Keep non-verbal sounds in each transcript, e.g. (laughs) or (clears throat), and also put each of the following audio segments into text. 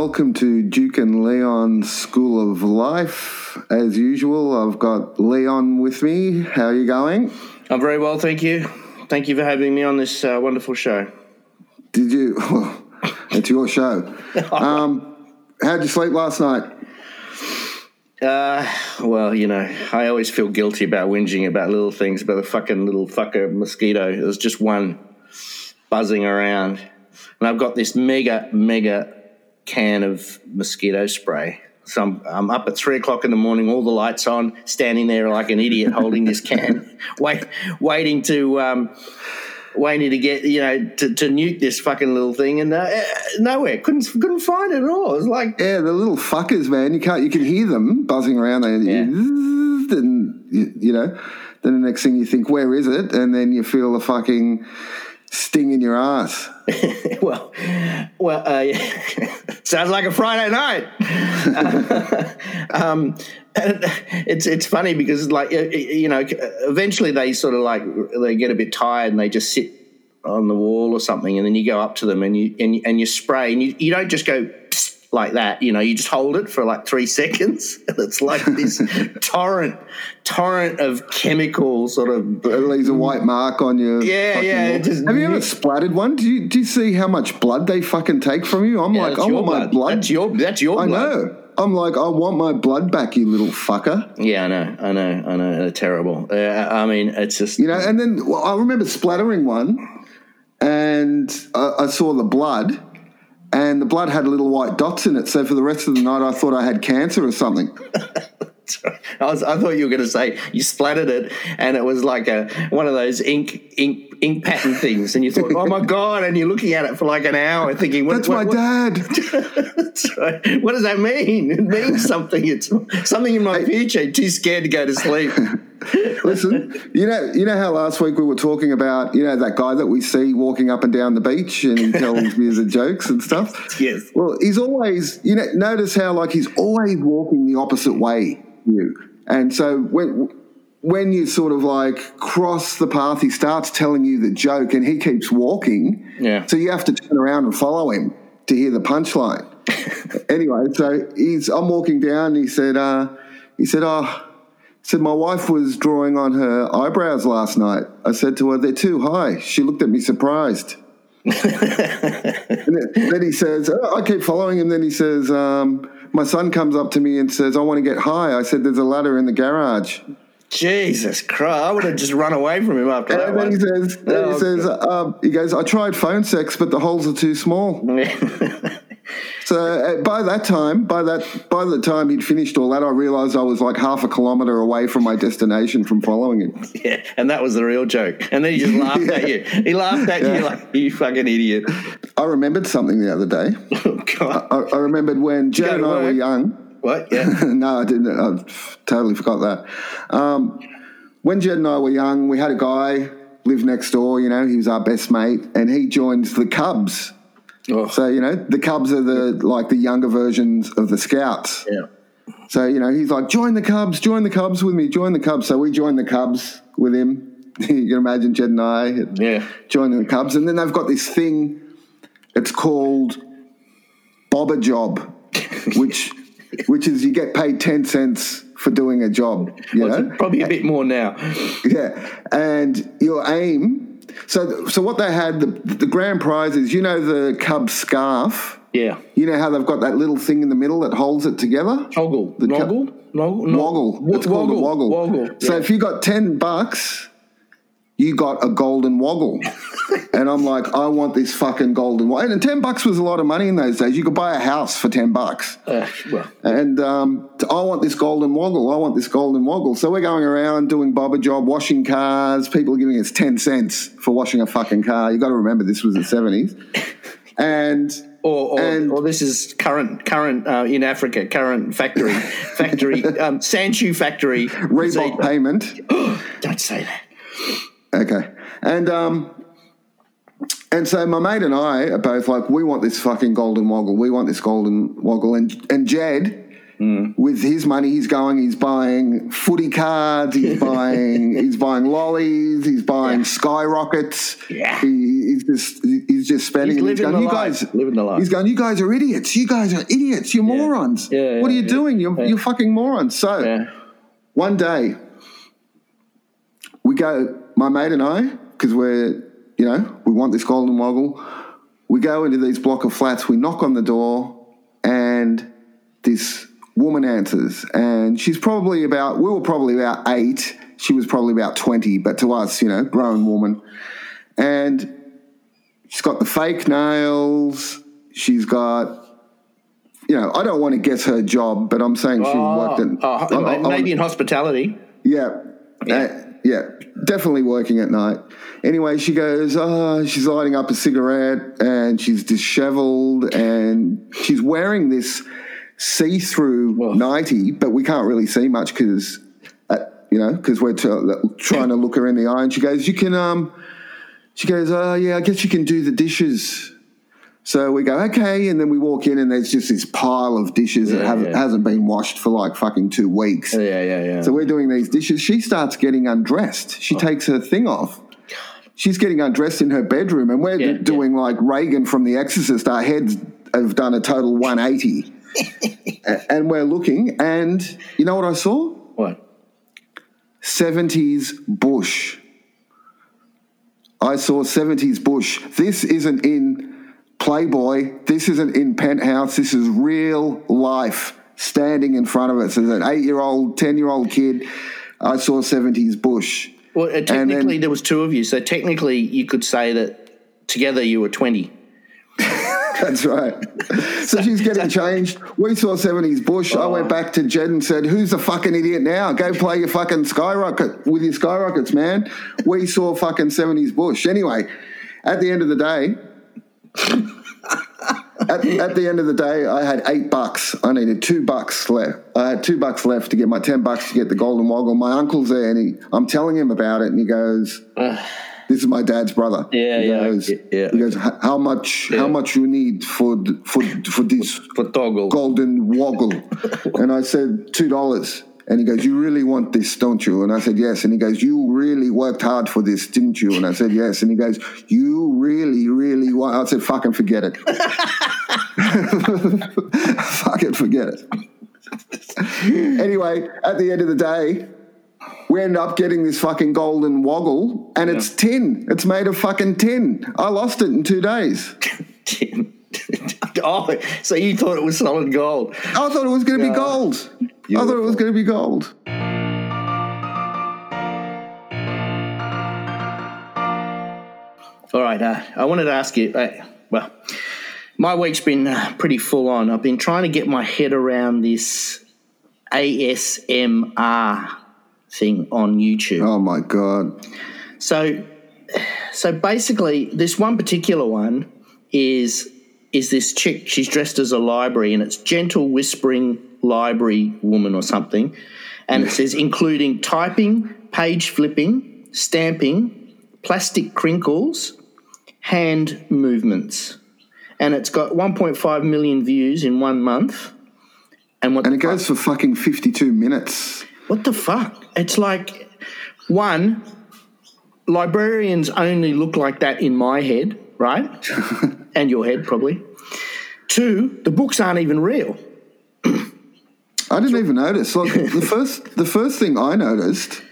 welcome to Duke and Leon School of Life. As usual, I've got Leon with me. How are you going? I'm very well, thank you. Thank you for having me on this uh, wonderful show. Did you? (laughs) it's your show. (laughs) Um, how'd you sleep last night? Uh, well, you know, I always feel guilty about whinging about little things, about the fucking little fucker mosquito. There's just one buzzing around. And I've got this mega, mega can of mosquito spray. So I'm, I'm up at three o'clock in the morning, all the lights on, standing there like an idiot holding this can, (laughs) wait, waiting to. Um, waiting to get you know to, to nuke this fucking little thing and uh, nowhere couldn't couldn't find it at all. It was like Yeah, the little fuckers, man. You can't. You can hear them buzzing around there, Yeah. and you, you know. Then the next thing you think, where is it? And then you feel the fucking sting in your ass. (laughs) well, well, uh, (laughs) sounds like a Friday night. (laughs) um, it's it's funny because like you know, eventually they sort of like they get a bit tired and they just sit on the wall or something, and then you go up to them and you and and you spray and you, you don't just go. Like that, you know, you just hold it for like three (laughs) seconds, and it's like this (laughs) torrent, torrent of chemical sort of It leaves a white mark on your. Yeah, yeah, it just- Have you ever splattered one? Do you do you see how much blood they fucking take from you? I'm Yeah, like, I want my blood. That's your that's your I blood. know. I'm like, I want my blood back, you little fucker. Yeah, I know, I know, I know. They're terrible. Uh, I mean, it's just You know, and then well, I remember splattering one, and I, I saw the blood, and the blood had little white dots in it. So for the rest of the night, I thought I had cancer or something. (laughs) I was. I thought you were going to say you splattered it, and it was like a one of those ink ink ink pattern things, and you thought, oh my god, and you're looking at it for like an hour, thinking, what, That's what, my dad. (laughs) Right. What does that mean? It means something. It's something in my future. Too scared to go to sleep. (laughs) Listen, you know, you know how last week we were talking about, you know, that guy that we see walking up and down the beach and he (laughs) tells me the jokes and stuff. Yes. Well, he's always, you know, notice how like he's always walking the opposite way. You and so when when you sort of like cross the path, he starts telling you the joke and he keeps walking. Yeah. So you have to turn around and follow him to hear the punchline. (laughs) anyway, so he's I'm walking down. And he said, uh, he said, oh, he said my wife was drawing on her eyebrows last night. I said to her, they're too high. She looked at me surprised. (laughs) and then, then he says, oh, I keep following him. Then he says, um, my son comes up to me and says, I want to get high. I said, there's a ladder in the garage. Jesus Christ! I would have just run away from him after that And then he one. says, then Oh, he says, um, he goes, I tried phone sex, but the holes are too small. (laughs) So uh, by that time, by that by the time he'd finished all that, I realised I was like half a kilometre away from my destination from following him. (laughs) yeah, and that was the real joke. And then he just laughed (laughs) at you. He laughed at you like you fucking idiot. I remembered something the other day. Oh God! I, I remembered when go and I were young. What? Yeah. (laughs) no, I didn't. I totally forgot that. Um, when Jed and I were young, we had a guy live next door. You know, he was our best mate, and he joins the Cubs. Oh, So you know, the Cubs are the like the younger versions of the Scouts. yeah. So you know, he's like, join the Cubs, join the Cubs with me, join the Cubs. So we joined the Cubs with him. (laughs) you can imagine Jed and I Yeah. joining the Cubs, and then they've got this thing. It's called Bob a Job, which which is you get paid ten cents for doing a job. You Well, know, probably a bit more now. yeah, and your aim. So so what they had the the grand prize is you know the Cubs scarf. Yeah. You know how they've got that little thing in the middle that holds it together? Toggle. The cu- Noggle? Noggle? Woggle. It's called a woggle. Woggle. So yeah. if you got 10 bucks, you got a golden woggle. (laughs) and I'm like, I want this fucking golden woggle. And 10 bucks was a lot of money in those days. You could buy a house for 10 bucks. Uh, well, And um, I want this golden woggle. I want this golden woggle. So we're going around doing Bob a Job, washing cars. People are giving us 10 cents for washing a fucking car. you got to remember this was the 70s. And or or, And- or this is current current uh, in Africa current factory (laughs) factory um, Sanchu factory. Reebok payment. (gasps) Don't say that. Okay. And um and so my mate and I are both like, we want this fucking golden woggle. We want this golden woggle. And and Jed with his money, he's going, he's buying footy cards, he's (laughs) buying, he's buying lollies, he's buying Yeah. skyrockets. Yeah. He, he's just, he's just spending. He's and he's living going, the you life, guys, living the life." He's going, you guys are idiots. You guys are idiots. You're morons. Yeah, what are you yeah. doing? You're, you're fucking morons. So Yeah. one day, we go, my mate and I, because we're, you know, we want this golden woggle. We go into these block of flats. We knock on the door, and this woman answers, and she's probably about. We were probably about eight. She was probably about twenty, but to us, you know, grown woman, and she's got the fake nails. She's got. You know, I don't want to guess her job, but I'm saying she ah, worked at. Oh, oh, I- I- maybe in hospitality. yeah. Yeah. Uh, Uh, yeah. Definitely working at night. Anyway, she goes, oh, she's lighting up a cigarette and she's disheveled and she's wearing this see through Well. nightie, but we can't really see much because, uh, you know, because we're t- trying to look her in the eye. And she goes, you can, um, she goes, oh, yeah, I guess you can do the dishes. So we go, okay. And then we walk in and there's just this pile of dishes that Yeah, haven't, yeah. hasn't been washed for like fucking two weeks. Yeah, yeah, yeah. So we're doing these dishes. She starts getting undressed. Oh. She takes her thing off. She's getting undressed in her bedroom, and we're Yeah, d- doing like Regan from The Exorcist. Our heads have done a total 180. (laughs) A- and we're looking, and you know what I saw? what? 70s Bush. I saw 70s Bush. This isn't in Playboy. This isn't in Penthouse. This is real life standing in front of us. As an eight year old, 10 year old kid, I saw 70s Bush. Well, uh, then- technically, there was two of you, so technically, you could say that together you were twenty. (laughs) That's right. So she's getting changed. We saw 70s Bush. I went back to Jed and said, Who's the fucking idiot now? Go play your fucking skyrocket with your skyrockets, man. We saw fucking 70s Bush. Anyway, at the end of the day, at, at the end of the day, I had eight bucks. I needed two bucks left. I had two bucks left to get my 10 bucks to get the golden woggle. My uncle's there and he, I'm telling him about it and he goes, (sighs) this is my dad's brother. Yeah, he yeah, Goes, yeah. He goes, how much? How much you need for for for this For toggle. golden woggle? (laughs) and I said two dollars. And he goes, you really want this, don't you? And I said, yes. And he goes, you really worked hard for this, didn't you? And I said, yes. And he goes, you really, really want. I said, fucking forget it. (laughs) fucking forget it. anyway, at the end of the day, we end up getting this fucking golden woggle, and it's tin. It's made of fucking tin. I lost it in two days. (laughs) (laughs) oh, so you thought it was solid gold? I thought it was going to be gold. I thought it was going to be gold. All right, uh, I wanted to ask you. Uh, well, my week's been uh, pretty full on. I've been trying to get my head around this ASMR thing on YouTube. Oh my god! So, so basically, this one particular one is is this chick. She's dressed as a library, and it's gentle whispering library woman or something, and it says including typing, page flipping, stamping, plastic crinkles, hand movements, and it's got 1.5 million views in one month. And what And it goes for fucking fifty-two minutes. what the fuck? It's like one librarians only look like that in my head, right? (laughs) and your head probably. Two, the books aren't even real. I didn't even notice. Like the first, the first thing I noticed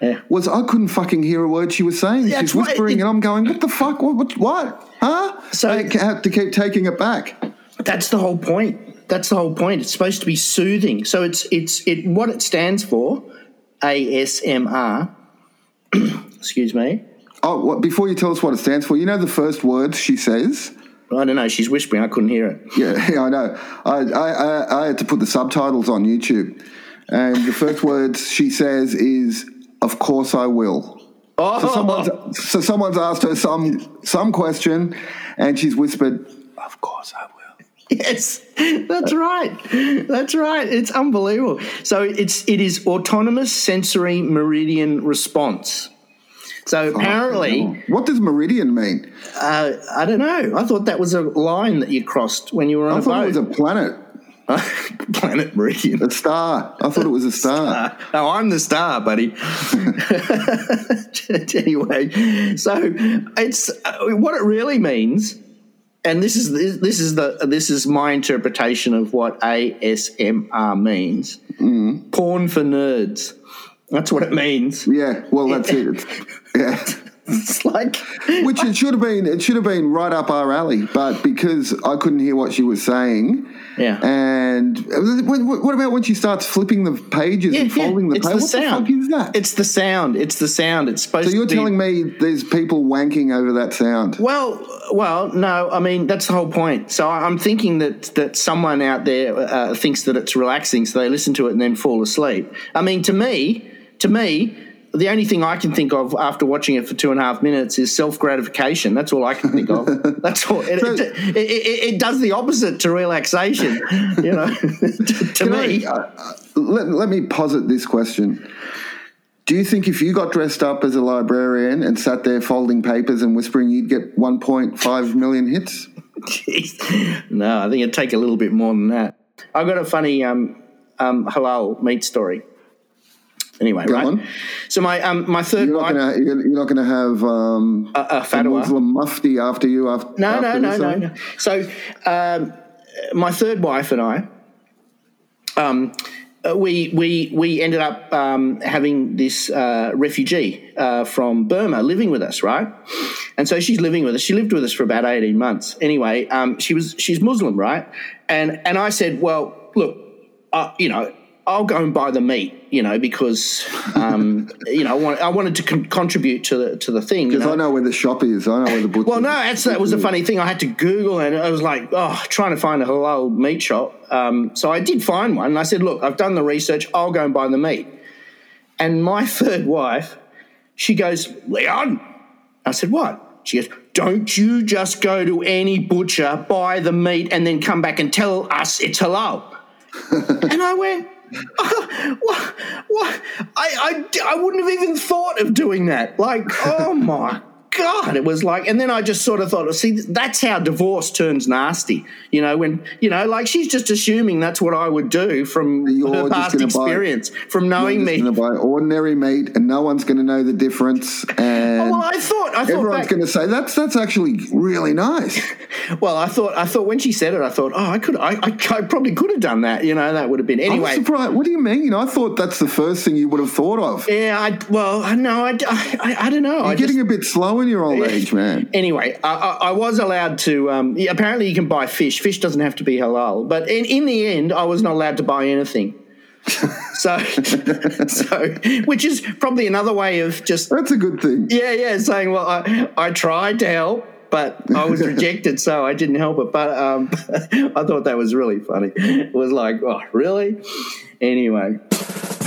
Yeah. was I couldn't fucking hear a word she was saying. That's She's whispering, and I'm going, "What the fuck? What? What? what? Huh?" So- I have to keep taking it back. That's the whole point. That's the whole point. It's supposed to be soothing. So it's it's it what it stands for, ASMR. (clears throat) Excuse me. Oh, what, before you tell us what it stands for, you know the first words she says. I don't know. She's whispering. I couldn't hear it. Yeah, (laughs) yeah I know. I, I, I, I had to put the subtitles on YouTube, and the first (laughs) words she says is, "Of course I will." Oh, So someone's, so someone's asked her some some question, and she's whispered, "Of course I will." (laughs) Yes, that's right. That's right. It's unbelievable. So it's it is autonomous sensory meridian response. So apparently, what does meridian mean? uh, I don't know. I thought that was a line that you crossed when you were on I a thought boat. it was a planet. (laughs) Planet Meridian. A star. I thought it was a star. (laughs) Uh, oh, I'm the star, buddy. (laughs) anyway, so it's uh, what it really means, and this is this is the this is my interpretation of what ASMR means. Porn for nerds. That's what it means. Yeah. Well, that's it. Yeah. (laughs) It's like Which it should have been. It should have been right up our alley, but because I couldn't hear what she was saying. Yeah. And what, about when she starts flipping the pages and folding the it's pages? the What sound. the fuck is that? It's the sound. It's the sound. It's supposed so you're to be. telling me there's people wanking over that sound? Well, well, no. I mean, that's the whole point. So I'm thinking that that someone out there uh, thinks that it's relaxing, so they listen to it and then fall asleep. I mean, to me, to me, the only thing I can think of after watching it for two and a half minutes is self gratification. That's all I can think of. (laughs) That's all. It, it, it, it, it does the opposite to relaxation. You know, (laughs) to, to Can I- me. uh, let, let me posit this question. Do you think if you got dressed up as a librarian and sat there folding papers and whispering, you'd get 1.5 million hits? Jeez. No, I think it'd take a little bit more than that. I've got a funny um, um, halal meat story. Anyway, Go right? on. So my um, my 3rd You're not wife, gonna you're not gonna have um, a, a a fatwa. Muslim mufti after you after No, no, after no, no, eh? no. So um, my third wife and I, um, uh, we we we ended up um, having this uh, refugee uh, from Burma living with us, right? And so she's living with us. She lived with us for about eighteen months. Anyway, um, she was she's Muslim, right? And and I said, well, look, uh, you know. I'll go and buy the meat, you know, because um, (laughs) you know I, want, I wanted to con- contribute to the to the thing. You Because know? I know where the shop is. I know where the butcher. Well, no, that's, that was a funny thing. I had to Google and I was like, oh, trying to find a halal meat shop. Um, so I did find one and I said, look, I've done the research. I'll go and buy the meat. And my (laughs) third wife, she goes, Leon. I said, what? She goes, don't you just go to any butcher, buy the meat, and then come back and tell us it's halal. (laughs) and I went, what? What? I, I, I wouldn't have even thought of doing that. Like, oh my God, it was like, and then I just sort of thought, see, that's how divorce turns nasty. You know, when, you know, like she's just assuming that's what I would do from You're her past gonna buy- experience, from knowing me. just going to buy ordinary meat, and no one's going to know the difference. (laughs) Oh, and well, I thought, I thought, everyone's going to say that's that's actually really nice. (laughs) well, I thought, I thought when she said it, I thought, oh, I could, I, I, I probably could have done that. You know, that would have been anyway. surprised. What do you mean? I thought that's the first thing you would have thought of. Yeah, I, well, I know, I, I, I don't know. I You're just, getting a bit slow in your old age, man. Anyway, I, I, I was allowed to. Um, apparently, you can buy fish. Fish doesn't have to be halal, but in, in the end, I was not allowed to buy anything. (laughs) so, (laughs) so, which is probably another way of just That's a good thing. yeah, yeah, saying, well, I, I tried to help, but I was (laughs) rejected, so I didn't help it. But um, I thought that was really funny. It was like, oh, really? Anyway,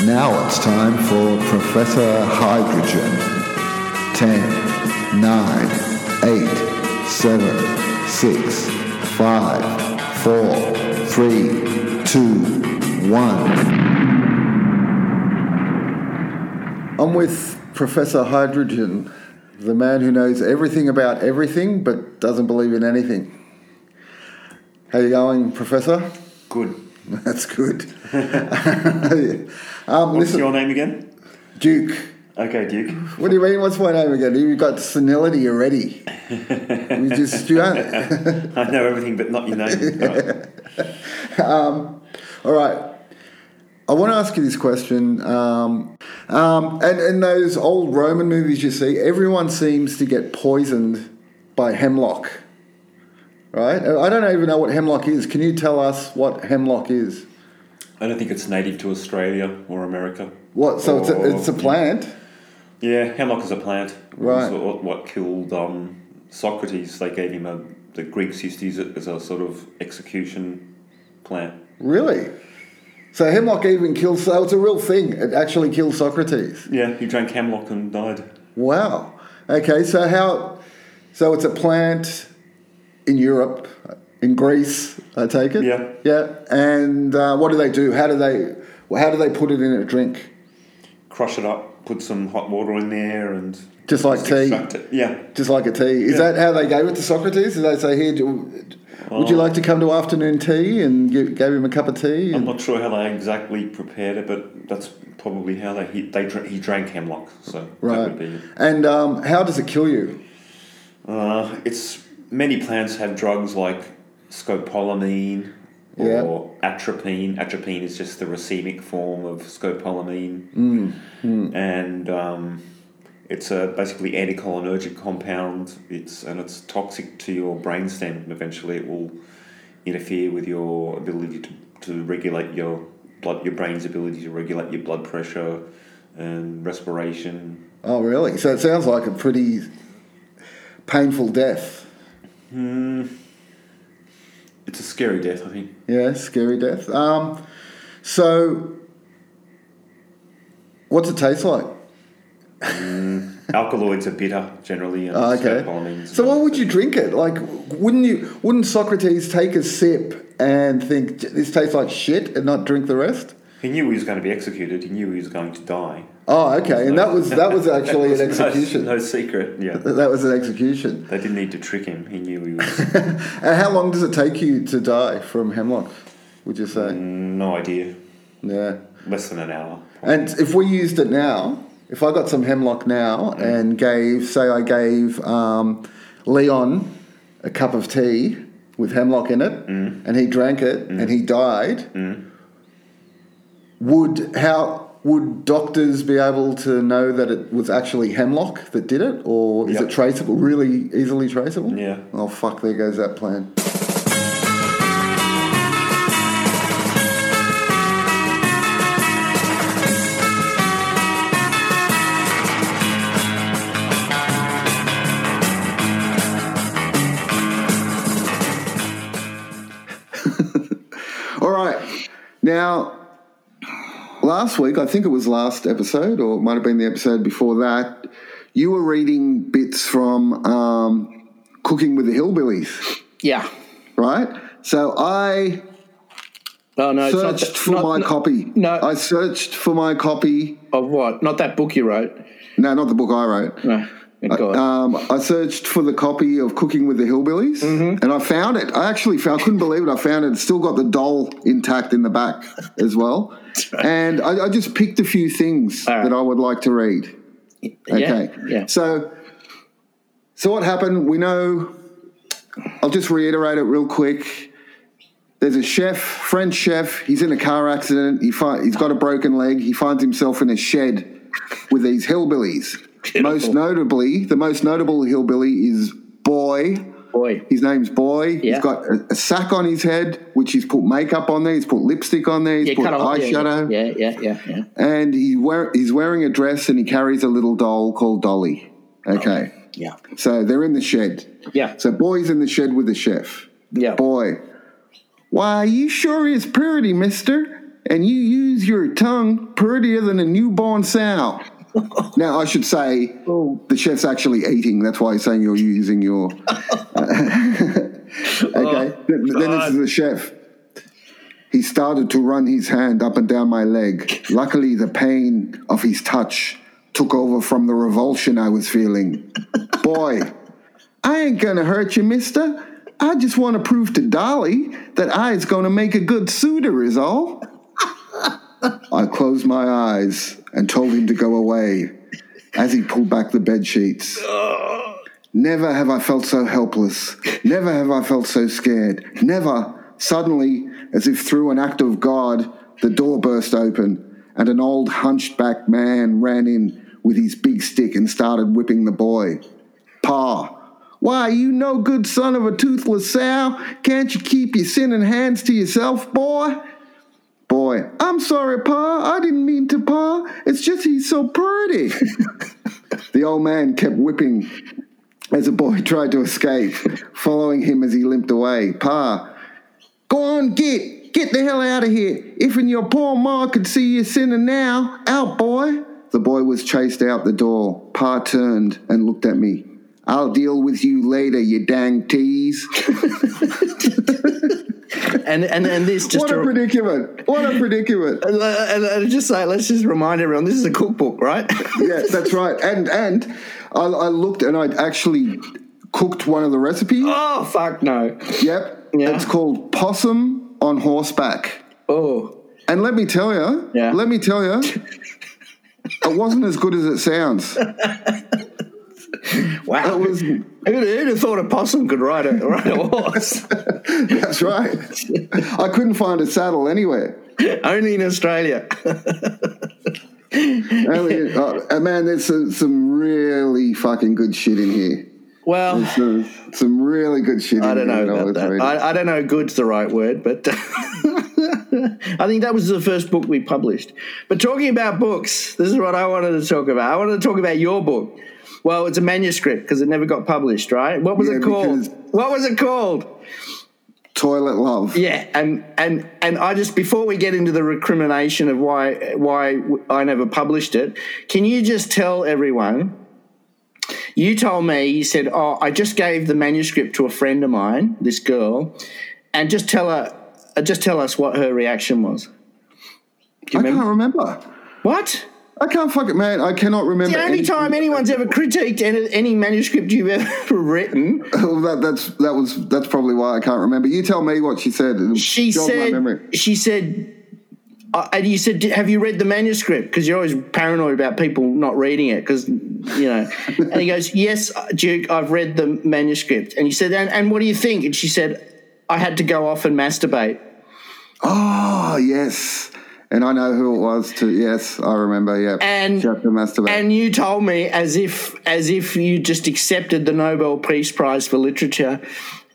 Now it's time for Professor Hydrogen. 10, 9, 8, 7, 6, 5, 4, 3, 2, 1. I'm with Professor Hydrogen, the man who knows everything about everything but doesn't believe in anything. How you going, Professor? Good. (laughs) That's good. (laughs) (laughs) um, What's listen, your name again? Duke. Okay, Duke. What do you mean? What's my name again? You've got senility already. You just you don't. (laughs) I know everything but not your name. Right. (laughs) All right. I want to ask you this question. Um, um, and in those old Roman movies you see, everyone seems to get poisoned by hemlock. Right? I don't even know what hemlock is. Can you tell us what hemlock is? I don't think it's native to Australia or America. What? So it's a, it's a plant. Yeah, hemlock is a plant. Right. What, what killed um, Socrates? They gave him a. The Greeks used to use it as a sort of execution plant. Really? So hemlock even kills. So it's a real thing. It actually killed Socrates. Yeah, he drank hemlock and died. Wow. Okay, so how? So it's a plant in Europe, in Greece, I take it. Yeah. Yeah. And uh, what do they do? How do they? How do they put it in a drink? Crush it up, put some hot water in there, and Just like tea. It. Yeah. Just like a tea. Is that how they gave it to Socrates? Did they say, here, do, would you like to come to afternoon tea? And give, gave him a cup of tea? I'm not sure how they exactly prepared it, but that's probably how they he, they he drank hemlock. So that right. would be it. And um, how does it kill you? Uh, it's many plants have drugs like scopolamine Yeah. or atropine. Atropine is just the racemic form of scopolamine, Mm, and um, it's a basically anticholinergic compound. It's and it's toxic to your brainstem. And eventually, it will interfere with your ability to, to regulate your blood, your brain's ability to regulate your blood pressure and respiration. Oh, really? So it sounds like a pretty painful death. It's a scary death, I think. Yeah, scary death. Um, so, what's it taste like? Alkaloids are bitter generally, and Oh, okay. So why would you drink it? Like, wouldn't you? Wouldn't Socrates take a sip and think this tastes like shit and not drink the rest? He knew he was going to be executed. He knew he was going to die. Oh, okay. And that was that was (laughs) actually an That was no- execution. No, secret. Yeah, That was an execution. they didn't need to trick him. He knew he was. (laughs) And how long does it take you to die from hemlock? Would you say? Mm, no idea. Yeah. Less than an hour. And if we used it now, if I got some hemlock now mm. and gave, say, I gave um, Leon a cup of tea with hemlock in it, mm. and he drank it and he died, would how would doctors be able to know that it was actually hemlock that did it, or is Yep. it traceable? Really easily traceable? Yeah. Oh fuck! There goes that plan. (laughs) All right. Now, last week, I think it was last episode, or it might have been the episode before that, you were reading bits from um, Cooking with the Hillbillies, Yeah. right? So I Oh no, searched that- for not- my no- copy. No, I searched for my copy. of what? Not that book you wrote. No, not the book I wrote. No. Um, I searched for the copy of Cooking with the Hillbillies, Mm-hmm. and I found it. I actually found, I couldn't believe it. I found it. It's still got the doll intact in the back as well. (laughs) And I, I just picked a few things right. that I would like to read. Okay. Yeah. Yeah. So, so what happened? We know. I'll just reiterate it real quick. There's a chef, French chef. He's in a car accident. He fi- he's got a broken leg. He finds himself in a shed with these hillbillies. Most notably, the most notable hillbilly is Boy. Boy. His name's Boy. Yeah. He's got a, a sack on his head, which he's put makeup on there. He's put lipstick on there. He's Yeah, put cut off. Yeah, eyeshadow yeah, yeah, yeah, yeah. and he wear, he's wearing a dress and he carries a little doll called Dolly. Okay. Yeah. So they're in the shed. Yeah. So boy's in the shed with the chef. Yeah. Boy, why, you sure is pretty, mister. And you use your tongue prettier than a newborn sow. Now, I should say Oh. the chef's actually eating. That's why he's saying you're using your. Uh, (laughs) oh, okay. then, then this is the chef. He started to run his hand up and down my leg. Luckily, the pain of his touch took over from the revulsion I was feeling. Boy, I ain't gonna hurt you, mister. I just want to prove to Dolly that I is gonna make a good suitor, is all. I closed my eyes and told him to go away as he pulled back the bed sheets. Never have I felt so helpless. Never have I felt so scared. Never. Suddenly, as if through an act of God, the door burst open and an old hunchback man ran in with his big stick and started whipping the boy. Pa, why, you no good son of a toothless sow. Can't you keep your sinning hands to yourself, boy? Boy, I'm sorry, Pa. I didn't mean to, Pa. It's just he's so pretty. (laughs) the old man kept whipping as the boy tried to escape, following him as he limped away. Pa, go on, get, get the hell out of here. If your poor ma could see you sinning now, out, boy. The boy was chased out the door. Pa turned and looked at me. I'll deal with you later, you dang tease. (laughs) And and and this just what a to, predicament. What a predicament. (laughs) and, and, and just say, let's just remind everyone, this is a cookbook, right? (laughs) yeah, that's right. And and I, I looked and I'd actually cooked one of the recipes. Oh fuck no. Yep. Yeah. It's called possum on horseback. Oh. And let me tell you, Yeah. let me tell you, (laughs) it wasn't as good as it sounds. Wow. It was. who'd, who'd have thought a possum could ride a ride a horse? (laughs) That's right. I couldn't find a saddle anywhere. Only in Australia. Only, uh, man, there's some, some really fucking good shit in here. Well, Some, some really good shit. I don't know about that. I, I don't know good's the right word, but (laughs) I think that was the first book we published. But talking about books, this is what I wanted to talk about. I wanted to talk about your book. Well, it's a manuscript because it never got published, right? What was Yeah, it called? What was it called? Toilet love. Yeah, and and and I just before we get into the recrimination of why why I never published it, can you just tell everyone? You told me you said, "Oh, I just gave the manuscript to a friend of mine, this girl, and just tell her, uh, just tell us what her reaction was." I remember? can't remember. What? I can't fucking man. I cannot remember. The only anything. time anyone's ever critiqued any, any manuscript you've ever (laughs) written Well, that, that's that was that's probably why I can't remember. You tell me what she said. she jog my memory. said she said uh, and you said have you read the manuscript because you're always paranoid about people not reading it because you know (laughs) and he goes yes duke i've read the manuscript and you said and, and what do you think and she said i had to go off and masturbate Oh yes, and I know who it was too. Yes, I remember. Yeah, And- she had to masturbate. and you told me as if as if you just accepted the nobel peace prize for literature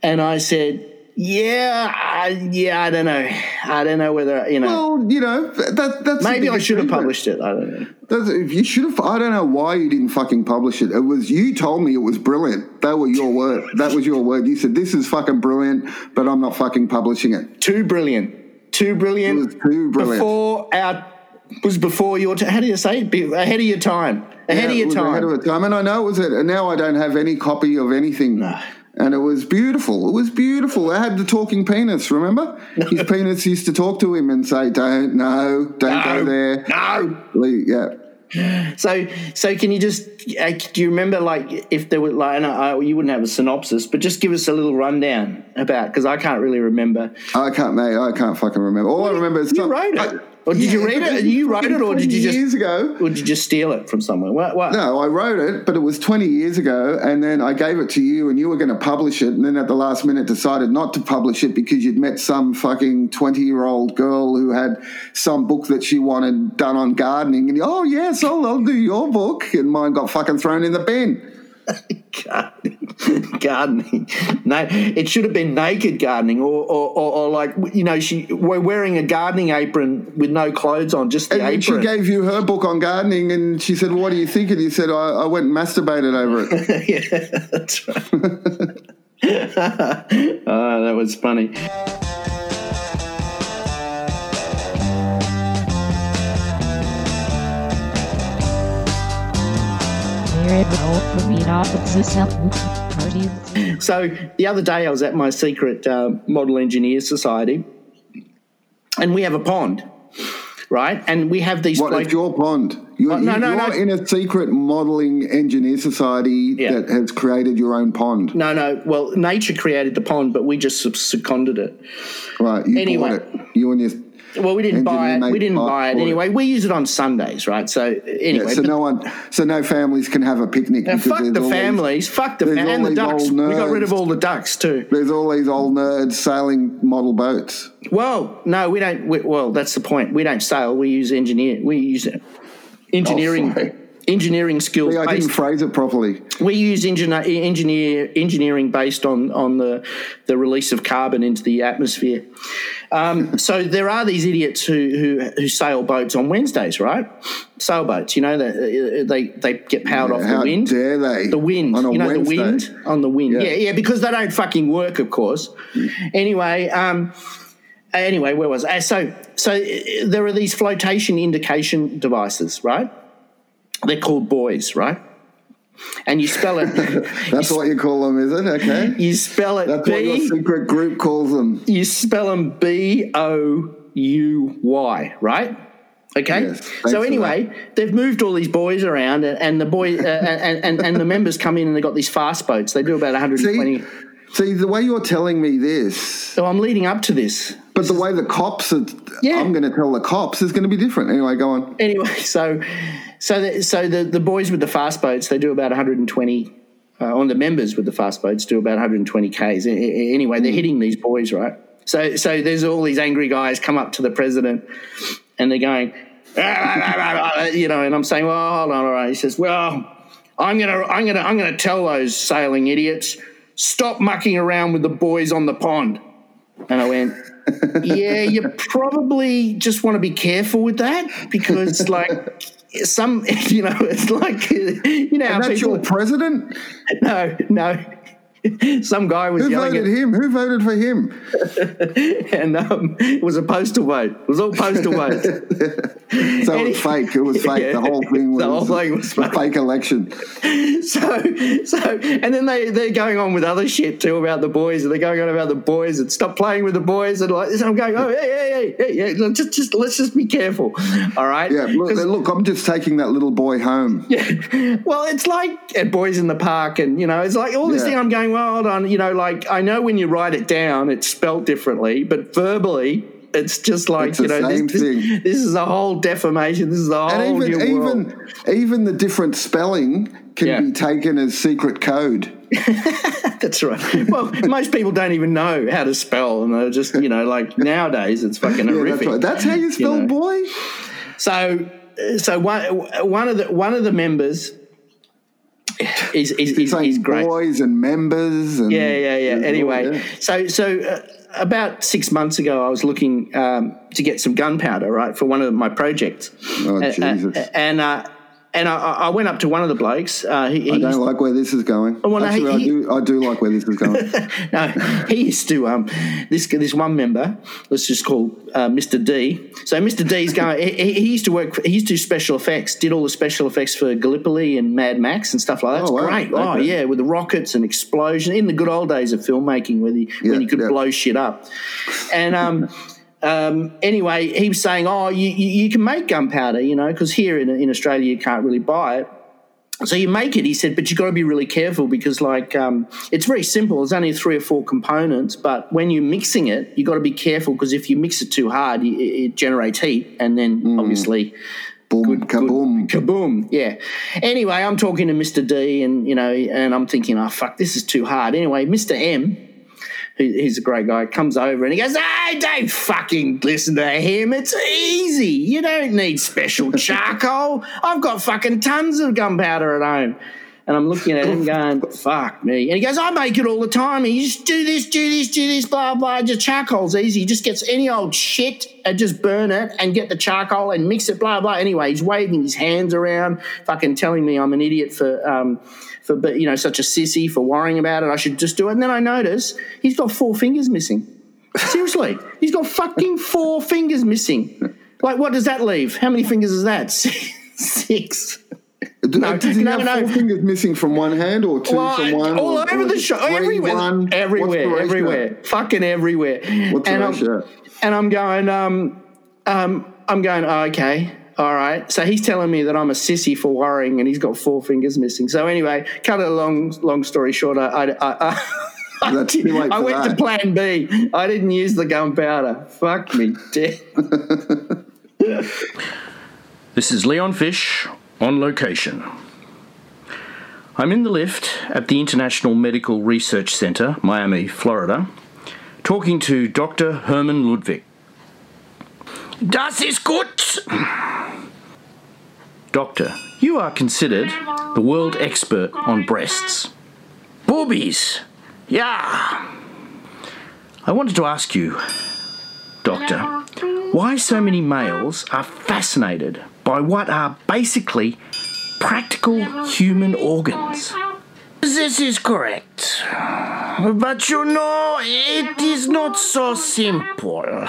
and i said yeah I, yeah i don't know i don't know whether you know well, you know that that's maybe i should have published it i don't know That's, if you should have. I don't know why you didn't fucking publish it. It was you told me it was brilliant. That were your word. That was your word. You said this is fucking brilliant, but I'm not fucking publishing it. too brilliant, too brilliant. It was too brilliant. Before our was before your time. How do you say it? Be- Ahead of your time. Ahead Yeah, of your time. Ahead of its time, and I know it was it. And now I don't have any copy of anything. No. and it was beautiful. It was beautiful. I had the talking penis. Remember, (laughs) his penis used to talk to him and say, "Don't, no, don't go there." no. Yeah. So, so can you just? Uh, do you remember, like, if there were like, and I, you wouldn't have a synopsis, but just give us a little rundown about because I can't really remember. I can't, mate. I can't fucking remember. All I remember is You some- wrote it, or did you read it? was You wrote fucking it, or did you just? years ago? Or did you just steal it from somewhere? What? what? No, I wrote it, but it was 20 years ago, and then I gave it to you, and you were going to publish it, and then at the last minute decided not to publish it because you'd met some fucking 20 year old girl who had some book that she wanted done on gardening, and you, oh, yes, I'll, I'll do your book, and mine got fucking thrown in the bin. Gardening. (laughs) gardening. No, it should have been naked gardening, or, or, or, or like you know, she we're wearing a gardening apron with no clothes on, just the And then she gave you her book on gardening, and she said, What do you think? And you said, I, I went and masturbated over it. (laughs) yeah, that's right. oh, (laughs) that was funny. So the other day, I was at my secret uh, model engineer society, and we have a pond, right? And we have these. What, float- it's your pond. You're, Oh, no, no, you're no. in a secret modelling engineer society Yeah. that has created your own pond. no, no. Well, nature created the pond, but we just seconded it. Right, you Anyway. bought it. You and your Well, we didn't buy it. We didn't buy it for it. anyway. We use it on Sundays, right? So yeah, anyway, so no one, so no families can have a picnic. now, fuck the these- families. fuck the there's fam- all and the ducks. We got rid of all the ducks too. There's all these old nerds sailing model boats. Well, no, we don't. We, well, that's the point. We don't sail. We use engineer. We use oh, engineering. Oh. Engineering skills. See, I didn't phrase it properly. we use engineer, engineer engineering based on on the the release of carbon into the atmosphere. Um, so there are these idiots who, who who sail boats on Wednesdays, right? Sailboats, you know, they they, they get powered off the How wind. dare they? The wind, on a you know, Wednesday. the wind on the wind. Yeah. Yeah. yeah, because they don't fucking work, of course. Anyway, um, anyway, where was I? So, so uh, there are these flotation indication devices, right? They're called boys, right? And you spell it. (laughs) That's what you call them, is it? Okay. you spell it That's what your secret group calls them. You spell them B O U Y, right? Okay, Yes, so anyway, they've moved all these boys around, and, and the boy uh, and, and and the members come in and they've got these fast boats. They do about 120. See, see, the way you're telling me this, So I'm leading up to this. but the way the cops are, Yeah. I'm going to tell the cops is going to be different. Anyway, go on. Anyway, (laughs) so so the, so the the boys with the fast boats they do about 120. Uh, on the members with the fast boats do about 120 k's. Anyway, they're hitting these boys, right? So so there's all these angry guys come up to the president, and they're going, (laughs) you know, and I'm saying, well, hold on, all right. He says, well, I'm gonna I'm gonna I'm gonna tell those sailing idiots stop mucking around with the boys on the pond. And I went, (laughs) yeah, you probably just want to be careful with that because, (laughs) like, some, (laughs) you know, it's like, you know, And that's people, your president? no, no. (laughs) Some guy was Who yelling voted at, him? Who voted for him? (laughs) and um, it was a postal vote. It was all postal votes. (laughs) So it was fake. It was fake. Yeah. The whole thing was, The whole thing was a fake. fake election. so, so, and then they they're going on with other shit too about the boys, and they're going on about the boys and stop playing with the boys, and like, so I'm going, oh, hey, hey, hey, hey, hey, just, just, let's just be careful, all right? Yeah, look, look, I'm just taking that little boy home. Yeah. Well, it's like at Boys in the Park, and you know, it's like all this Yeah. thing. I'm going, well, hold on, you know, like I know when you write it down, it's spelt differently, but verbally, it's just like It's you know, this, this, thing. this is a whole defamation. This is a whole And even new world. even even the different spelling can Yeah. be taken as secret code. (laughs) That's right. Well, most people don't even know how to spell, and they're just you know, like nowadays, it's fucking (laughs) Yeah, horrific. that's right. That's how you spell know. boy. So, so one one of the one of the members is is, is, Saying is great. boys and members. And Yeah, yeah, yeah. and Anyway, yeah. so so uh, about six months ago, I was looking um, to get some gunpowder, right, for one of my projects. Oh, uh, Jesus. and uh, and I, I went up to one of the blokes. Uh, he, I don't like where this is going. well, no, Actually, he- I do. I do like where this is going. (laughs) no, he used to um this this one member. Let's just call uh, Mr. D. So Mr. D's going. he, he used to work. He used to do special effects. Did all the special effects for Gallipoli and Mad Max and stuff like that. It's Oh, wow. great. Oh yeah, with the rockets and explosion in the good old days of filmmaking, when you Yeah, when you could yeah. blow shit up. And um. Um, anyway, he was saying, "Oh, you, you, you can make gunpowder, you know, because here in, in Australia you can't really buy it." So you make it, he said, but you've got to be really careful because, like, um, it's very simple. There's only three or four components, but when you're mixing it, you've got to be careful because if you mix it too hard, it, it generates heat, and then obviously, Boom, kaboom. kaboom. Yeah. Anyway, I'm talking to Mr. D, and you know, and I'm thinking, oh fuck, this is too hard. Anyway, Mr. M, he's a great guy, comes over and he goes, "Hey, don't fucking listen to him. It's easy. You don't need special (laughs) charcoal. I've got fucking tons of gunpowder at home." And I'm looking at him (laughs) going, fuck me. And he goes, I make it all the time. And you just do this, do this, do this, blah, blah. Just charcoal's easy. He just gets any old shit and just burn it and get the charcoal and mix it, blah, blah. Anyway, he's waving his hands around, fucking telling me I'm an idiot for, um, for, but you know, such a sissy for worrying about it. I should just do it. And then I notice he's got four fingers missing. Seriously, (laughs) he's got fucking four fingers missing. Like, what does that leave? How many fingers is that? (laughs) Six. No, Does he no, have no. four fingers missing from one hand or two Well, from one? all or, over or the show, everywhere, one? Everywhere, everywhere, fucking everywhere. What's the and I'm, and I'm going, um, um, I'm going, oh, okay, all right. So he's telling me that I'm a sissy for worrying, and he's got four fingers missing. So anyway, cut it a long, long story short, I, I, I, I, That's I for went to. Plan B. I didn't use the gunpowder. Fuck me, dead. (laughs) This is Leon Fish on location. I'm in the lift at the International Medical Research Center, Miami, Florida, talking to Dr. Herman Ludwig. Das ist gut! Doctor, you are considered the world expert on breasts. Boobies! Yeah! I wanted to ask you, Doctor, why so many males are fascinated by what are basically practical human organs. This is correct. But you know, it is not so simple.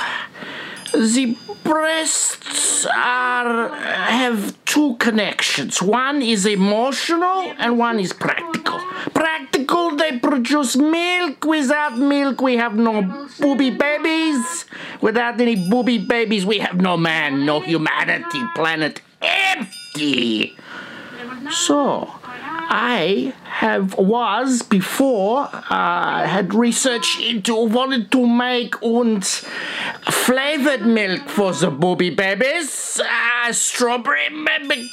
The breasts are have two connections. One is emotional and one is practical. Practical, they produce milk. Without milk, we have no booby babies. Without any booby babies, we have no man, no humanity. Planet empty. So, I have was before uh, had research into wanted to make und flavored milk for the booby babies, uh, strawberry baby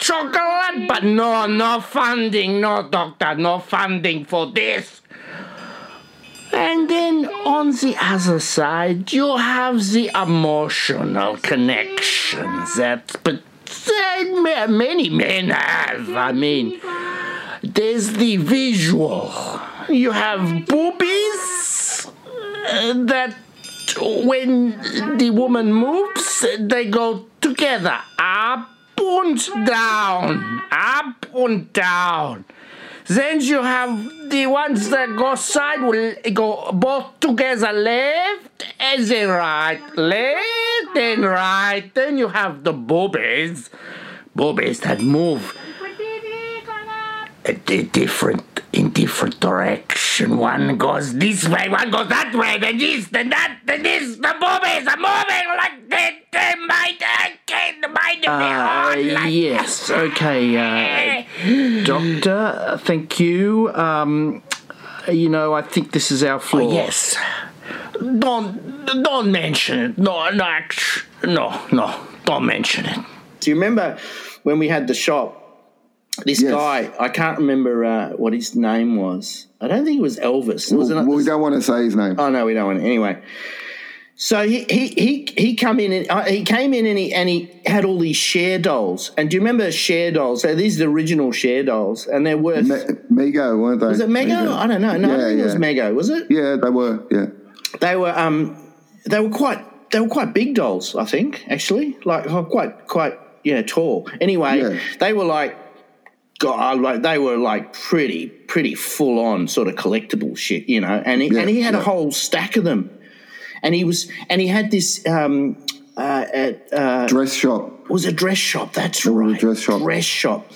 chocolate, but no, no funding, no doctor, no funding for this. And then on the other side, you have the emotional connections that but that many men have. I mean, there's the visual. You have boobies uh, that when the woman moves, they go together up and down, up and down. Then you have the ones that go side will go both together, left and then right, left and right. Then you have the boobies, boobies that move different in different direction. One goes this way, one goes that way, then this, then that, then this. The boobies are moving like they, they might, uh, the mind of the heart. yes, okay, uh, (laughs) Doctor, uh, thank you. Um, you know, I think this is our floor. Oh, yes. Don't don't mention it. No, no, no, no. Don't mention it. Do you remember when we had the shop? This Yes. guy, I can't remember uh, what his name was. I don't think it was Elvis. It was Well, an- we don't want to say his name. Oh no, we don't want it anyway. So he he he he come in and uh, he came in and he and he had all these Cher dolls. And do you remember Cher dolls? So these are the original Cher dolls, and they're worth. Me- Mego, weren't they? was it Mego? I don't know. No, I Yeah, don't think it was yeah. Mego. Was it? Yeah, they were. Yeah. They were um they were quite they were quite big dolls. I think actually like oh, quite quite yeah tall. Anyway, Yeah. they were like. God, like they were like pretty, pretty full on sort of collectible shit, you know. And he, Yeah, and he had a whole stack of them, and he was and he had this um, uh, at uh, Dress shop. it was a dress shop. That's a right, dress shop. Dress shop.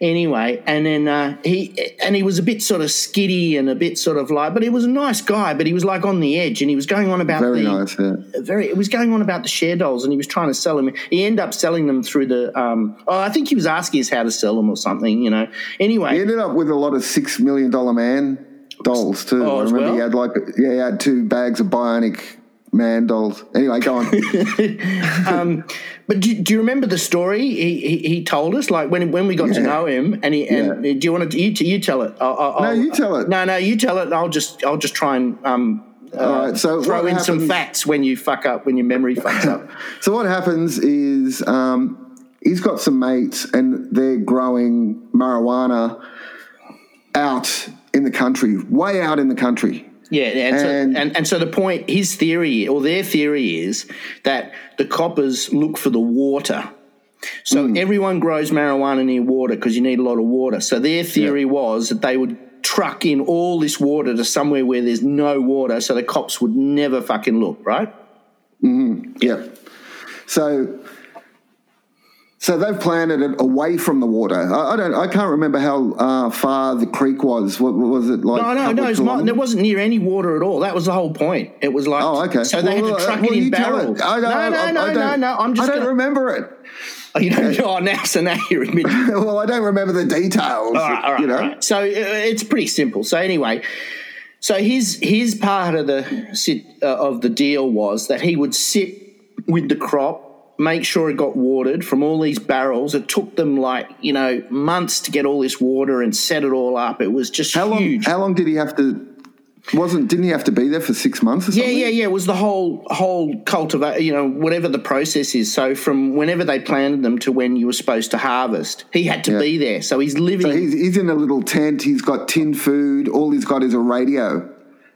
Anyway, and then uh, he and he was a bit sort of skitty and a bit sort of like, but he was a nice guy. But he was like on the edge, and he was going on about Very the nice. Yeah. very. It was going on about the Cher dolls, and he was trying to sell them. He ended up selling them through the. Um, oh, I think he was asking us how to sell them or something. You know. Anyway, He ended up with a lot of six million dollar man dolls too. Oh, I remember he had like yeah, he had two bags of bionic man dolls. Anyway, go on. (laughs) But do, do you remember the story he, he, he told us? Like when when we got to know him, and he and do you want to you, you tell it? I'll, I'll, No, you tell it. No, no, you tell it. And I'll just I'll just try and um, All right. So throw in some facts when you fuck up when your memory fucks up. (laughs) So what happens is um, he's got some mates and they're growing marijuana out in the country, way out in the country. Yeah, and, so, And- and and so the point, his theory or their theory is that the coppers look for the water. So Hmm. everyone grows marijuana near water because you need a lot of water. So their theory was that they would truck in all this water to somewhere where there's no water, so the cops would never fucking look, right? Yeah. So so they've planted it away from the water. I, I don't. I can't remember how uh, far the creek was. What, what was it like? No, no, no. not, kilometres? wasn't near any water at all. That was the whole point. It was like, Oh, okay. So they Well, had to uh, truck well, it in barrels. I, no, I, no, I, no, no, don't- no. I'm just I don't gonna, remember it. Oh, you don't. Oh, now so now you're admitting. well, I don't remember the details. All right, all right, you know. right. So uh, it's pretty simple. So anyway, so his his part of the sit, uh, of the deal was that he would sit with the crop, make sure it got watered from all these barrels. It took them like you know months to get all this water and set it all up. It was just How long? How long did he have to? Wasn't didn't he have to be there for six months or yeah, something? yeah, yeah. It was the whole whole cultivate, you know, whatever the process is. So from whenever they planted them to when you were supposed to harvest, he had to Yeah. be there. So he's living. So he's, he's in a little tent. He's got tin food. All he's got is a radio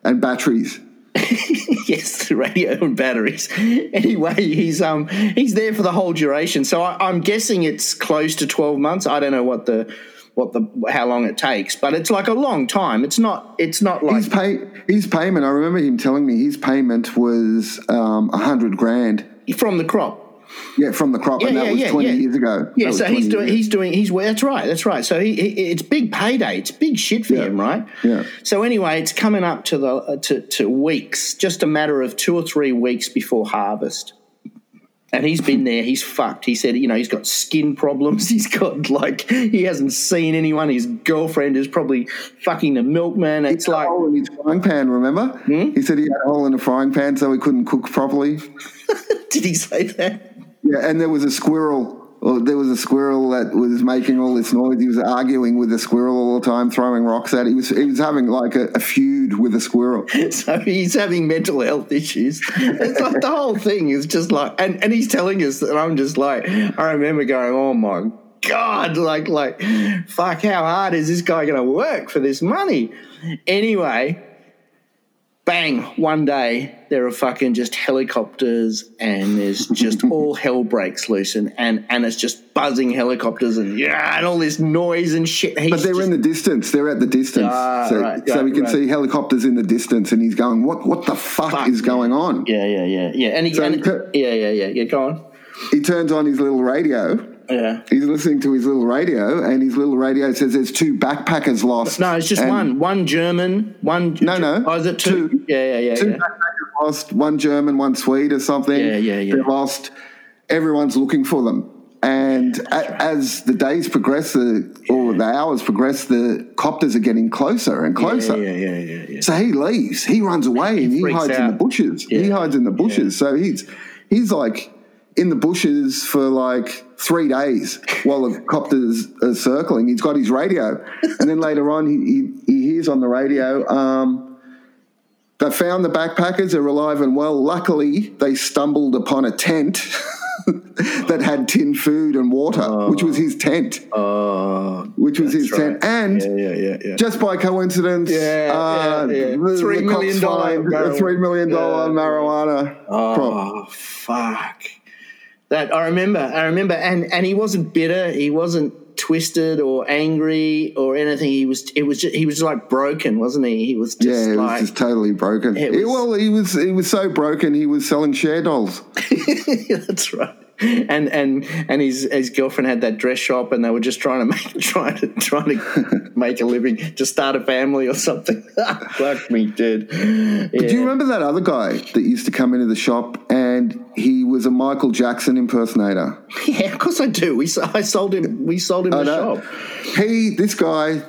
and batteries. (laughs) yes, the radio and batteries. Anyway, he's um he's there for the whole duration. So I, I'm guessing it's close to twelve months. I don't know what the what the how long it takes, but it's like a long time. It's not it's not like His pay, his payment. I remember him telling me his payment was um, a hundred grand. from the crop. Yeah, from the crop, and Yeah, that yeah, was yeah, 20 yeah. years ago. Yeah, That so he's doing he's doing he's that's right, that's right. So he, he it's big payday, it's big shit for him, right? Yeah. So anyway, it's coming up to the uh, to to weeks, just a matter of two or three weeks before harvest. And he's been there. He's fucked. He said, you know, he's got skin problems. (laughs) He's got like he hasn't seen anyone. His girlfriend is probably fucking the milkman. It's He like a hole in his frying pan, remember? Hmm? He said he had a hole in the frying pan so he couldn't cook properly. (laughs) Did he say that? Yeah, and there was a squirrel. Or there was a squirrel that was making all this noise. He was arguing with the squirrel all the time, throwing rocks at it. He was, he was having like a, a feud with a squirrel. (laughs) So he's having mental health issues. It's like the whole thing is just like, and, and he's telling us that I'm just like, I remember going, oh my God, like, like, fuck, how hard is this guy going to work for this money? Anyway, bang, one day there are fucking just helicopters and there's just (laughs) all hell breaks loose and, and, and it's just buzzing helicopters and yeah, and all this noise and shit. He's But they're just- in the distance. They're at the distance. Ah, so right, so right, we can right. see helicopters in the distance, and he's going, "What? What the fuck, Fuck, is going on?" yeah, yeah, yeah, yeah. And he, So and, he yeah, yeah, yeah, yeah, go on. He turns on his little radio. Yeah. He's listening to his little radio, and his little radio says there's two backpackers lost. No, it's just one. One German, one. No, no. Oh, is it two? Two. Yeah, yeah, yeah. Two yeah. backpackers lost. One German, one Swede, or something. Yeah, yeah, yeah. They're lost. Everyone's looking for them. And a, as the days progress, the, or the hours progress, the copters are getting closer and closer. Yeah, yeah, yeah, yeah, yeah. So he leaves. He runs away and he hides in the bushes. He hides in the bushes. So he's he's like in the bushes for like three days while the copters are circling. He's got his radio, and then later on he he, he hears on the radio. Um, they found the backpackers are alive and well. Luckily, they stumbled upon a tent (laughs) that had tin food and water, which was his tent. Oh, which was his that's tent. And yeah, yeah, yeah, just by coincidence, Yeah, uh, yeah, yeah. Three million dollar find a marijuana. three million dollar marijuana. Oh fuck! That I remember. I remember, and and he wasn't bitter. He wasn't twisted or angry or anything. He was. It was. Just, he was just like broken, wasn't he? He was just Yeah, like. was just totally broken. He- was- well, he was he was so broken. He was selling Cher dolls. (laughs) That's right. And and and his his girlfriend had that dress shop, and they were just trying to make (laughs) trying to trying to (laughs) make a living, to start a family or something. Fuck me, dude. Do you remember that other guy that used to come into the shop and he was a Michael Jackson impersonator? (laughs) Yeah, of course I do. We I sold him. We sold him I the know. shop. He, this guy,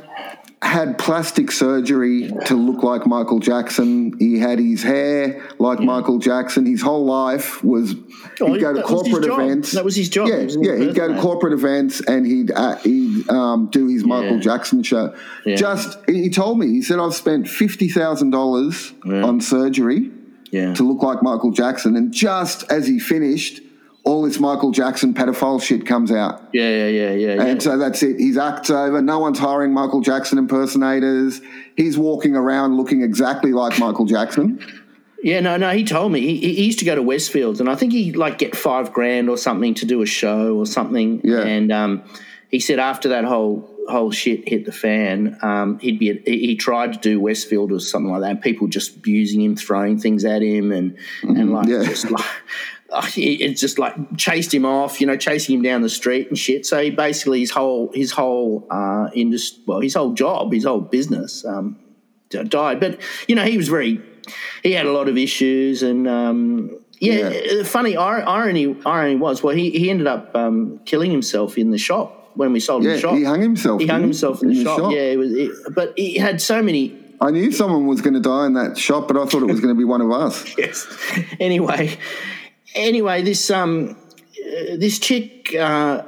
had plastic surgery to look like Michael Jackson. He had his hair like Michael Jackson. His whole life was Oh, he'd go to that was his corporate events. That was his job. Yeah, He was an yeah. He'd go to corporate events and he'd uh, he'd um, do his Michael Yeah. Jackson show. Yeah. Just he told me he said I've spent fifty thousand dollars on surgery Yeah. to look like Michael Jackson, and just as he finished. All this Michael Jackson pedophile shit comes out. Yeah, yeah, yeah, yeah. yeah. And so that's it. His act's over. No one's hiring Michael Jackson impersonators. He's walking around looking exactly like Michael Jackson. Yeah, no, no. He told me he, he used to go to Westfields, and I think he like get five grand or something to do a show or something. Yeah. And um, he said after that whole whole shit hit the fan, um, he'd be he tried to do Westfield or something like that. And people just abusing him, throwing things at him, and and like yeah. just like. (laughs) It's just like chased him off, you know, chasing him down the street and shit. So he basically his whole his whole uh, industry, well, his whole job, his whole business, um, died. But you know, he was very, he had a lot of issues, and um, yeah, Yeah. funny irony. Irony was, well, he he ended up um, killing himself in the shop when we sold him Yeah, the shop. he hung himself. He hung himself in the, shop. Yeah, it was, it, but he had so many. I knew someone was going to die in that shop, but I thought it was going to be one of us. (laughs) Yes. anyway, anyway, this um, uh, this chick. Uh,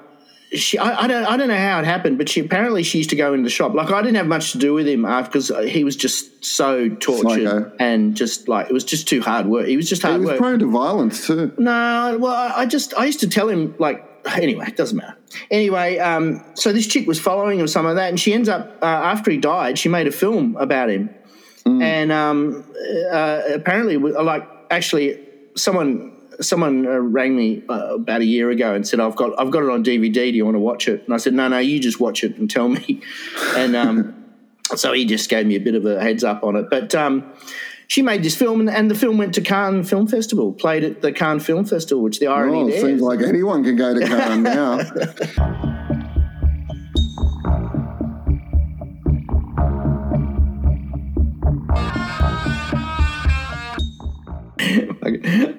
she, I, I don't, I don't know how it happened, but she apparently she used to go into the shop. Like I didn't have much to do with him because he was just so tortured Psycho. and just like it was just too hard work. He was just He hard was work. prone to violence too. No, well, I I just I used to tell him like anyway, it doesn't matter. Anyway, um, so this chick was following him, some of that, and she ends up uh, after he died, she made a film about him, and um, uh, apparently, like actually, someone someone uh, rang me uh, about a year ago and said, "I've got I've got it on DVD. Do you want to watch it?" And I said, "No, no, you just watch it and tell me." (laughs) and um, so he just gave me a bit of a heads up on it, but. She made this film, and, and the film went to Cannes Film Festival, played at the Cannes Film Festival, which the irony Oh, there seems like anyone can go to Cannes now. (laughs)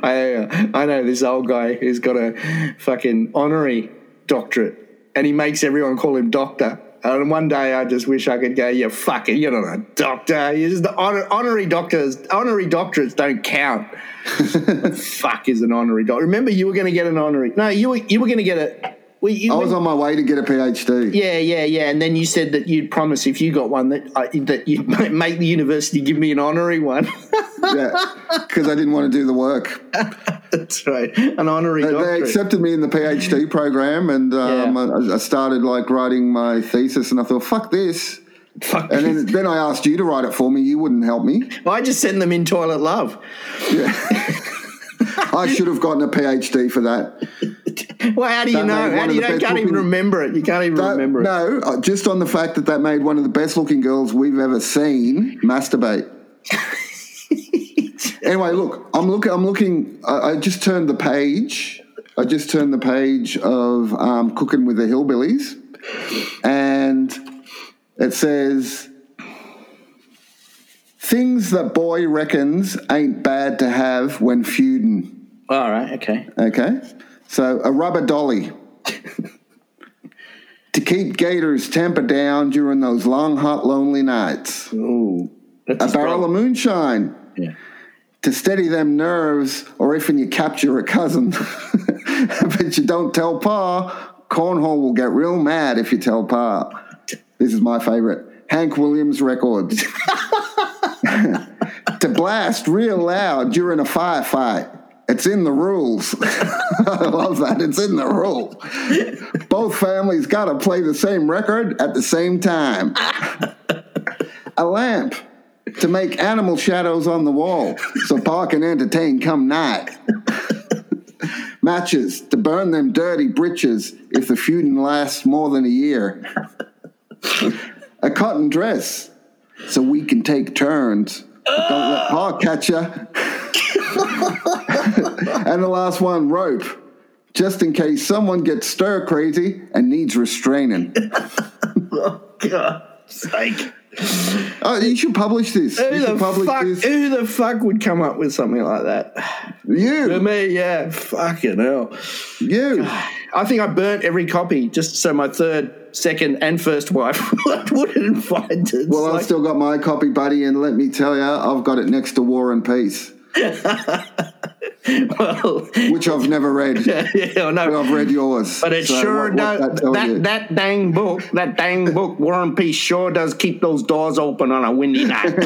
I, uh, I know this old guy who's got a fucking honorary doctorate, and he makes everyone call him doctor. And one day I just wish I could go, you fucking, you're not a doctor. You're just the honor, honorary doctors. Honorary doctorates don't count. (laughs) Fuck is an honorary doctor? Remember, you were going to get an honorary. No, you were you were going to get a. Well, you, I was on my way to get a PhD. yeah, yeah, yeah. And then you said that you'd promise if you got one that I, that you'd (laughs) make the university give me an honorary one. Yeah, because I didn't want to do the work. (laughs) That's right, an honorary They, they accepted me in the PhD program, and um, Yeah. I, I started like writing my thesis, and I thought, "Fuck this." Fuck. And then, then I asked you to write it for me. You wouldn't help me. I just sent them in toilet love. (laughs) I should have gotten a PhD for that. (laughs) Well, how do you That know? How do you know? best Can't even remember it. You can't even That- remember it. no, uh, just on the fact that that made one of the best looking girls we've ever seen masturbate. (laughs) anyway, look, I'm looking. I'm looking. I, I just turned the page. I just turned the page of um, Cooking with the Hillbillies, and it says things that boy reckons ain't bad to have when feuding. All right. Okay. Okay. So a rubber dolly to keep Gator's temper down during those long, hot, lonely nights. Ooh. A barrel of moonshine To steady them nerves, or if you capture a cousin. (laughs) but you don't tell Pa, Cornhole will get real mad if you tell Pa. This is my favorite. Hank Williams Records. (laughs) to blast real loud during a firefight. It's in the rules. (laughs) I love that. It's in the rules. Both families got to play the same record at the same time. a lamp to make animal shadows on the wall so Pa can entertain come night. (laughs) Matches to burn them dirty britches if the feuding lasts more than a year. a cotton dress so we can take turns. Don't let Pa catch ya. (laughs) and the last one, rope, just in case someone gets stir crazy and needs restraining. (laughs) Oh, God sake. (laughs) Oh, you should publish this. Who you the publish fuck? this. Who the fuck would come up with something like that? For You, me, yeah. Fucking hell. you. (sighs) I think I burnt every copy just so my third, second, and first wife (laughs) wouldn't find it. Well, I've like- still got my copy, buddy, and let me tell you, I've got it next to War and Peace, (laughs) (laughs) well, which I've never read. (laughs) yeah, know. But I've read yours. But it So sure what- what does. tell That, you? that dang book, that dang book, War and Peace, sure does keep those doors open on a windy (laughs) night.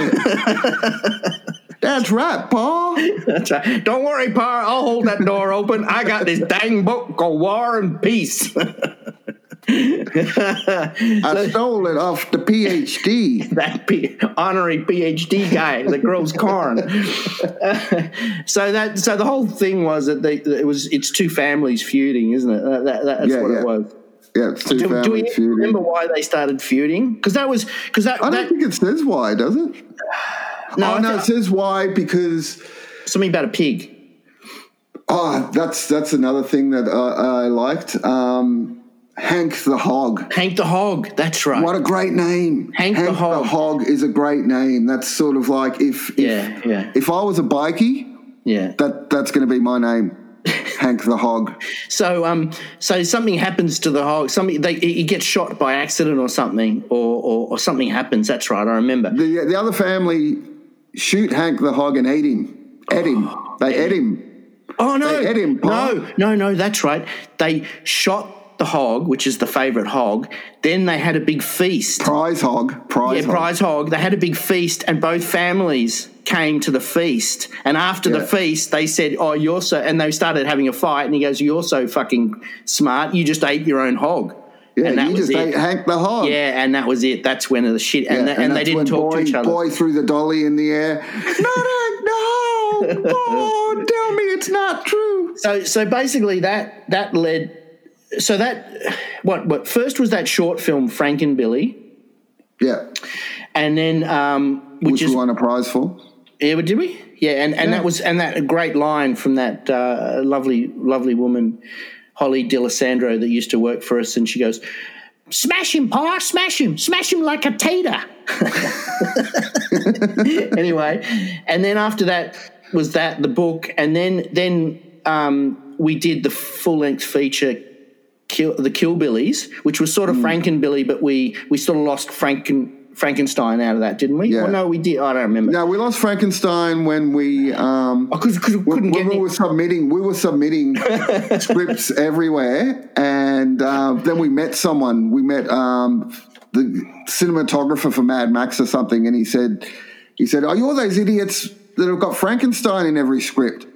That's right, Paul. That's right. Don't worry, Pa. I'll hold that door open. I got this dang book called War and Peace. (laughs) I stole it off the PhD. (laughs) that P- honorary PhD guy that grows corn. (laughs) so that so the whole thing was that they, it was it's two families feuding, isn't it? That, that, that's Yeah, what yeah. it was. Yeah, it's two Do, do we feuding. remember why they started feuding? Because that was because that, I don't that think it says why, does it? (sighs) no, oh, no, it says why because something about a pig. oh, that's that's another thing that I, I liked. Um, Hank the Hog. Hank the Hog. That's right. What a great name! Hank the Hog. hog is a great name. That's sort of like if, if Yeah, yeah. If I was a bikie, yeah. that that's going to be my name, (laughs) Hank the Hog. So um, so something happens to the hog. Something they he gets shot by accident or something, or, or or something happens. That's right. I remember. The the other family shoot Hank the Hog and eat him. Ate him. They (gasps) eat him. Oh no! They ate him, Pa. no, no, no. That's right. They shot the hog, which is the favorite hog. Then they had a big feast. Prize hog. Prize yeah, hog. prize hog. They had a big feast, and both families came to the feast. And after the feast, they said, "Oh, you're so," and they started having a fight. And he goes, "You're so fucking smart. You just ate your own hog." Yeah, and that you was just it. ate Hank the Hog. Yeah, and that was it. That's when the shit, and, Yeah, the, and, they didn't talk boy, to each other. Boy threw the dolly in the air. (laughs) not the Hog. (laughs) Oh, tell me it's not true. So, so basically, that that led. So that what what first was that short film Frankenbilly, Yeah, and then um, which, which is we won a prize for. Yeah, but did we? Yeah, and, and that was and that a great line from that uh, lovely lovely woman, Holly D'Alessandro, that used to work for us, and she goes, "Smash him, Pa! Smash him! Smash him like a tater." (laughs) anyway, and then after that was that the book, and then then um, we did the full length feature. Kill, the Killbillies, which was sort of Frankenbilly, but we we sort of lost Franken, Frankenstein out of that, didn't we? Yeah. Well, no, we did. I don't remember. No, we lost Frankenstein when we um, because we couldn't get when we were submitting. We were submitting (laughs) scripts everywhere, and um, then we met someone. We met um, the cinematographer for Mad Max or something, and he said, "He said, are you all those idiots that have got Frankenstein in every script?"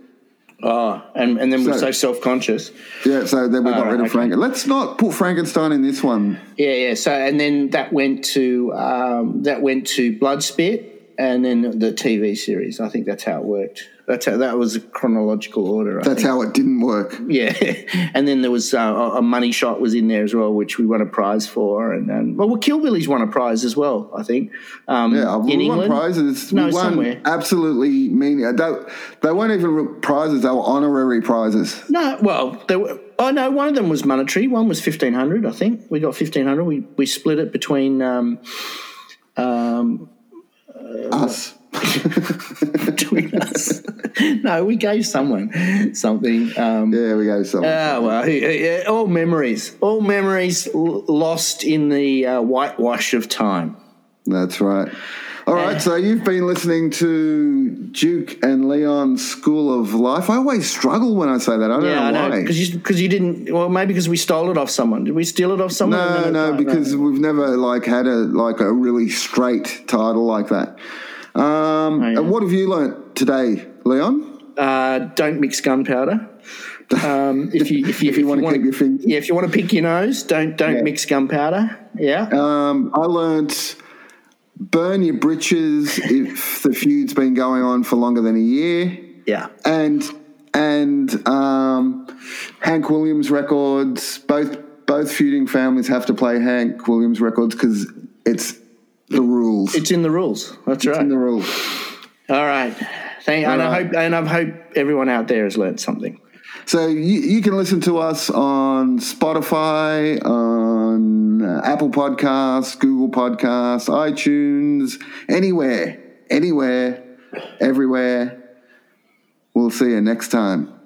Oh, and, and then we're So- self conscious. Yeah, so then we got right, rid of okay. Franken. Let's not put Frankenstein in this one. Yeah, yeah. So and then that went to um, that went to Bloodspit, and then the TV series. I think that's how it worked. That's how that was a chronological order. I That's think. how it didn't work. Yeah, (laughs) and then there was uh, a money shot was in there as well, which we won a prize for, and, and well, well, Killbillies won a prize as well. I think. Um, Yeah, we in won England. prizes. No, we won somewhere. absolutely mean. They, they weren't even prizes; they were honorary prizes. No, well, there were. Oh no, one of them was monetary. One was fifteen hundred. I think we got fifteen hundred. We we split it between. Um, um, Us. Between us. (laughs) no, we gave someone something. Um, Yeah, we go. Someone. Oh well, yeah, all memories, all memories lost in the uh, whitewash of time. That's right. All right, so you've been listening to Duke and Leon's School of Life. I always struggle when I say that. I don't Yeah, I know why. because you you didn't. Well, maybe because we stole it off someone. Did we steal it off someone? no, no, because we've never like had a like a really straight title like that. Um, Oh. And what have you learnt today, Leon? uh, don't mix gunpowder. Um, if you if (laughs) you, If you wanna keep your finger- yeah, if you want to pick your nose, don't don't Yeah. mix gunpowder. Yeah. Um, I learnt burn your britches if the feud's been going on for longer than a year. yeah. and and um, Hank Williams records. Both both feuding families have to play Hank Williams records because it's the rules. It's in the rules. That's right. in the rules. All right. Thank, and I hope and I hope everyone out there has learnt something. So you, you can listen to us on Spotify, on Apple Podcasts, Google Podcasts, iTunes, anywhere, anywhere, everywhere. We'll see you next time.